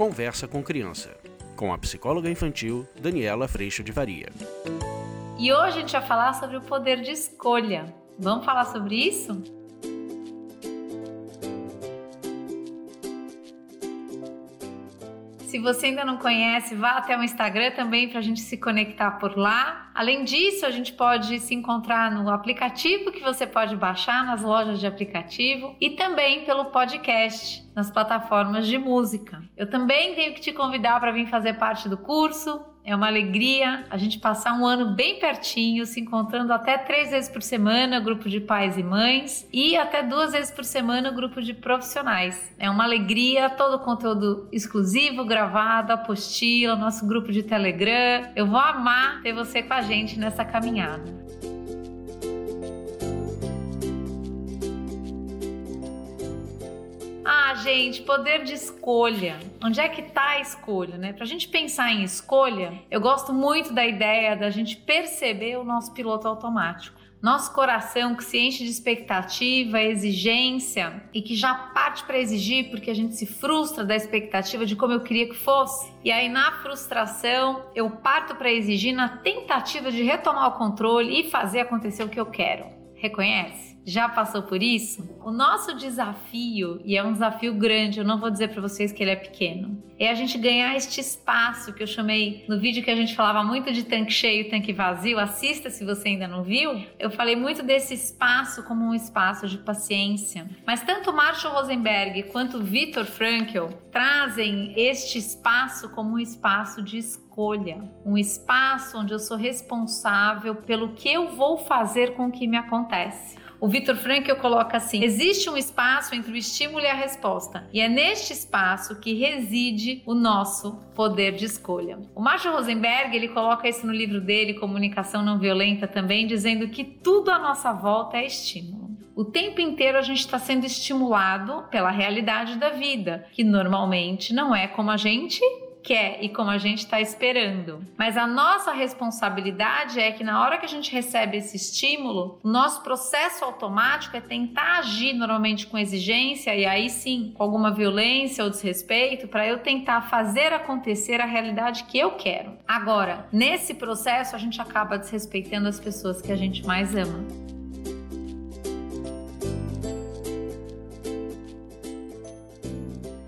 Conversa com Criança, com a psicóloga infantil Daniela Freixo de Varia. E hoje a gente vai falar sobre o poder de escolha. Vamos falar sobre isso? Se você ainda não conhece, vá até o Instagram também para a gente se conectar por lá. Além disso, a gente pode se encontrar no aplicativo que você pode baixar nas lojas de aplicativo e também pelo podcast nas plataformas de música. Eu também tenho que te convidar para vir fazer parte do curso. É uma alegria a gente passar um ano bem pertinho, se encontrando até três vezes por semana, grupo de pais e mães, e até duas vezes por semana, grupo de profissionais. É uma alegria, todo o conteúdo exclusivo, gravado, apostila, nosso grupo de Telegram. Eu vou amar ter você com a gente nessa caminhada. Gente, poder de escolha. Onde é que tá a escolha, né? Pra gente pensar em escolha, eu gosto muito da ideia da gente perceber o nosso piloto automático. Nosso coração que se enche de expectativa, exigência e que já parte para exigir porque a gente se frustra da expectativa de como eu queria que fosse. E aí na frustração, eu parto para exigir na tentativa de retomar o controle e fazer acontecer o que eu quero. Reconhece? Já passou por isso? O nosso desafio, e é um desafio grande, eu não vou dizer para vocês que ele é pequeno, é a gente ganhar este espaço que eu chamei no vídeo que a gente falava muito de tanque cheio tanque vazio. Assista se você ainda não viu. Eu falei muito desse espaço como um espaço de paciência. Mas tanto Marshall Rosenberg quanto Viktor Frankl trazem este espaço como um espaço de escolha, um espaço onde eu sou responsável pelo que eu vou fazer com o que me acontece. O Victor Frankl coloca assim: existe um espaço entre o estímulo e a resposta, e é neste espaço que reside o nosso poder de escolha. O Marshall Rosenberg ele coloca isso no livro dele, Comunicação Não Violenta, também dizendo que tudo à nossa volta é estímulo. O tempo inteiro a gente está sendo estimulado pela realidade da vida, que normalmente não é como a gente quer e como a gente está esperando. Mas a nossa responsabilidade é que na hora que a gente recebe esse estímulo, nosso processo automático é tentar agir normalmente com exigência e aí sim com alguma violência ou desrespeito para eu tentar fazer acontecer a realidade que eu quero. Agora, nesse processo a gente acaba desrespeitando as pessoas que a gente mais ama.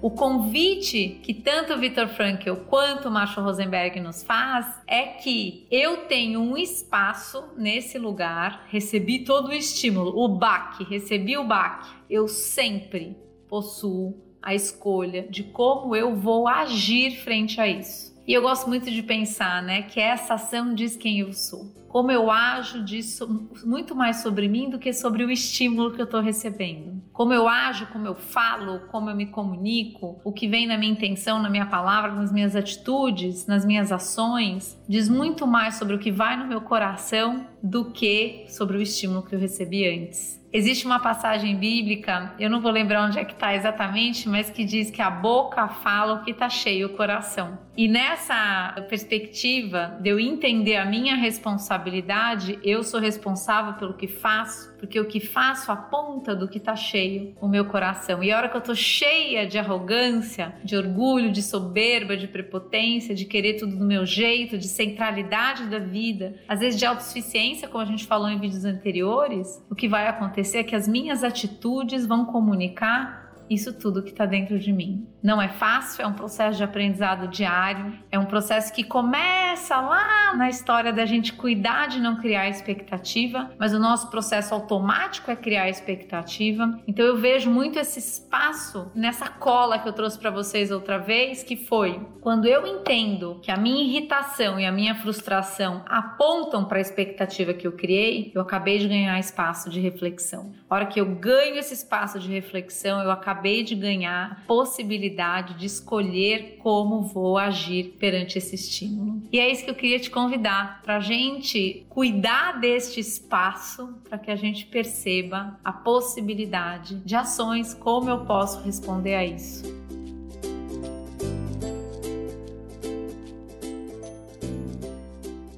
O convite que tanto o Viktor Frankl quanto o Marshall Rosenberg nos faz é que eu tenho um espaço nesse lugar, recebi todo o estímulo, o baque, recebi o baque. Eu sempre possuo a escolha de como eu vou agir frente a isso. E eu gosto muito de pensar, né, que essa ação diz quem eu sou. Como eu ajo diz muito mais sobre mim do que sobre o estímulo que eu estou recebendo. Como eu ajo, como eu falo, como eu me comunico, o que vem na minha intenção, na minha palavra, nas minhas atitudes, nas minhas ações, diz muito mais sobre o que vai no meu coração do que sobre o estímulo que eu recebi antes. Existe uma passagem bíblica, eu não vou lembrar onde é que está exatamente, mas que diz que a boca fala o que está cheio o coração. E nessa perspectiva de eu entender a minha responsabilidade, eu sou responsável pelo que faço, porque o que faço aponta do que está cheio o meu coração. E a hora que eu estou cheia de arrogância, de orgulho, de soberba, de prepotência, de querer tudo do meu jeito, de centralidade da vida, às vezes de autossuficiência, como a gente falou em vídeos anteriores, o que vai acontecer é que as minhas atitudes vão comunicar isso tudo que está dentro de mim. Não é fácil, é um processo de aprendizado diário, é um processo que começa lá na história da gente cuidar de não criar expectativa, mas o nosso processo automático é criar expectativa. Então eu vejo muito esse espaço nessa cola que eu trouxe para vocês outra vez, que foi quando eu entendo que a minha irritação e a minha frustração apontam para a expectativa que eu criei, eu acabei de ganhar espaço de reflexão. A hora que eu ganho esse espaço de reflexão, eu acabei acabei de ganhar possibilidade de escolher como vou agir perante esse estímulo. E é isso que eu queria te convidar para a gente cuidar deste espaço para que a gente perceba a possibilidade de ações, como eu posso responder a isso.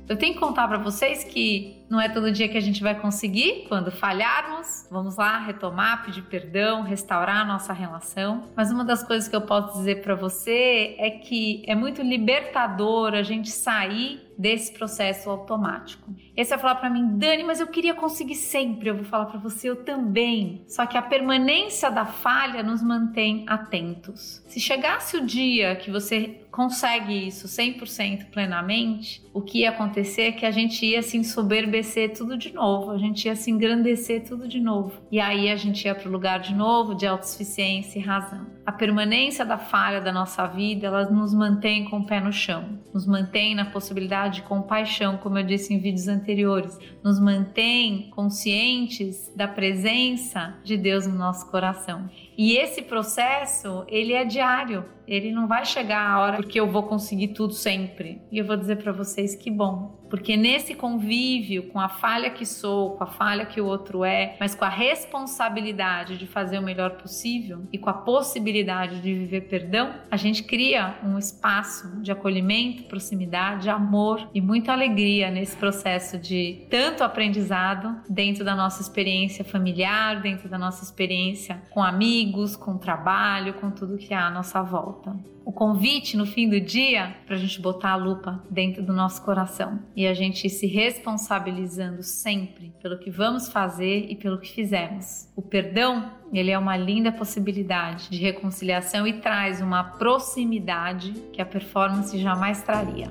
Eu tenho que contar para vocês que não é todo dia que a gente vai conseguir. Quando falharmos, vamos lá retomar, pedir perdão, restaurar a nossa relação. Mas uma das coisas que eu posso dizer para você é que é muito libertador a gente sair desse processo automático. Esse vai falar para mim, Dani, mas eu queria conseguir sempre. Eu vou falar para você, eu também. Só que a permanência da falha nos mantém atentos. Se chegasse o dia que você consegue isso 100% plenamente, o que ia acontecer é que a gente ia se ensoberbecer tudo de novo, a gente ia se engrandecer tudo de novo. E aí a gente ia para o lugar de novo de autossuficiência e razão. A permanência da falha da nossa vida, ela nos mantém com o pé no chão, nos mantém na possibilidade de compaixão, como eu disse em vídeos anteriores, nos mantém conscientes da presença de Deus no nosso coração. E esse processo, ele é diário. Ele não vai chegar a hora porque eu vou conseguir tudo sempre. E eu vou dizer para vocês que bom, porque nesse convívio com a falha que sou, com a falha que o outro é, mas com a responsabilidade de fazer o melhor possível e com a possibilidade de viver perdão, a gente cria um espaço de acolhimento, proximidade, amor e muita alegria nesse processo de tanto aprendizado dentro da nossa experiência familiar, dentro da nossa experiência com amigos, com trabalho, com tudo que há à nossa volta o convite no fim do dia para a gente botar a lupa dentro do nosso coração e a gente se responsabilizando sempre pelo que vamos fazer e pelo que fizemos. O perdão, ele é uma linda possibilidade de reconciliação e traz uma proximidade que a performance jamais traria.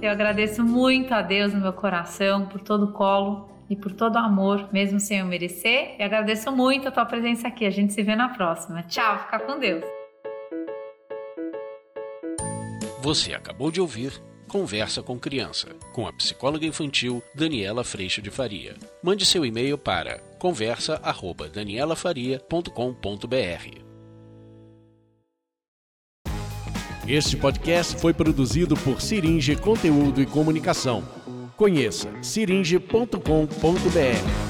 Eu agradeço muito a Deus no meu coração por todo o colo e por todo o amor, mesmo sem eu merecer. E agradeço muito a tua presença aqui. A gente se vê na próxima. Tchau, fica com Deus. Você acabou de ouvir Conversa com Criança, com a psicóloga infantil Daniela Freixo de Faria. Mande seu e-mail para conversa@danielafaria.com.br. Este podcast foi produzido por Siringe Conteúdo e Comunicação. Conheça siringe.com.br.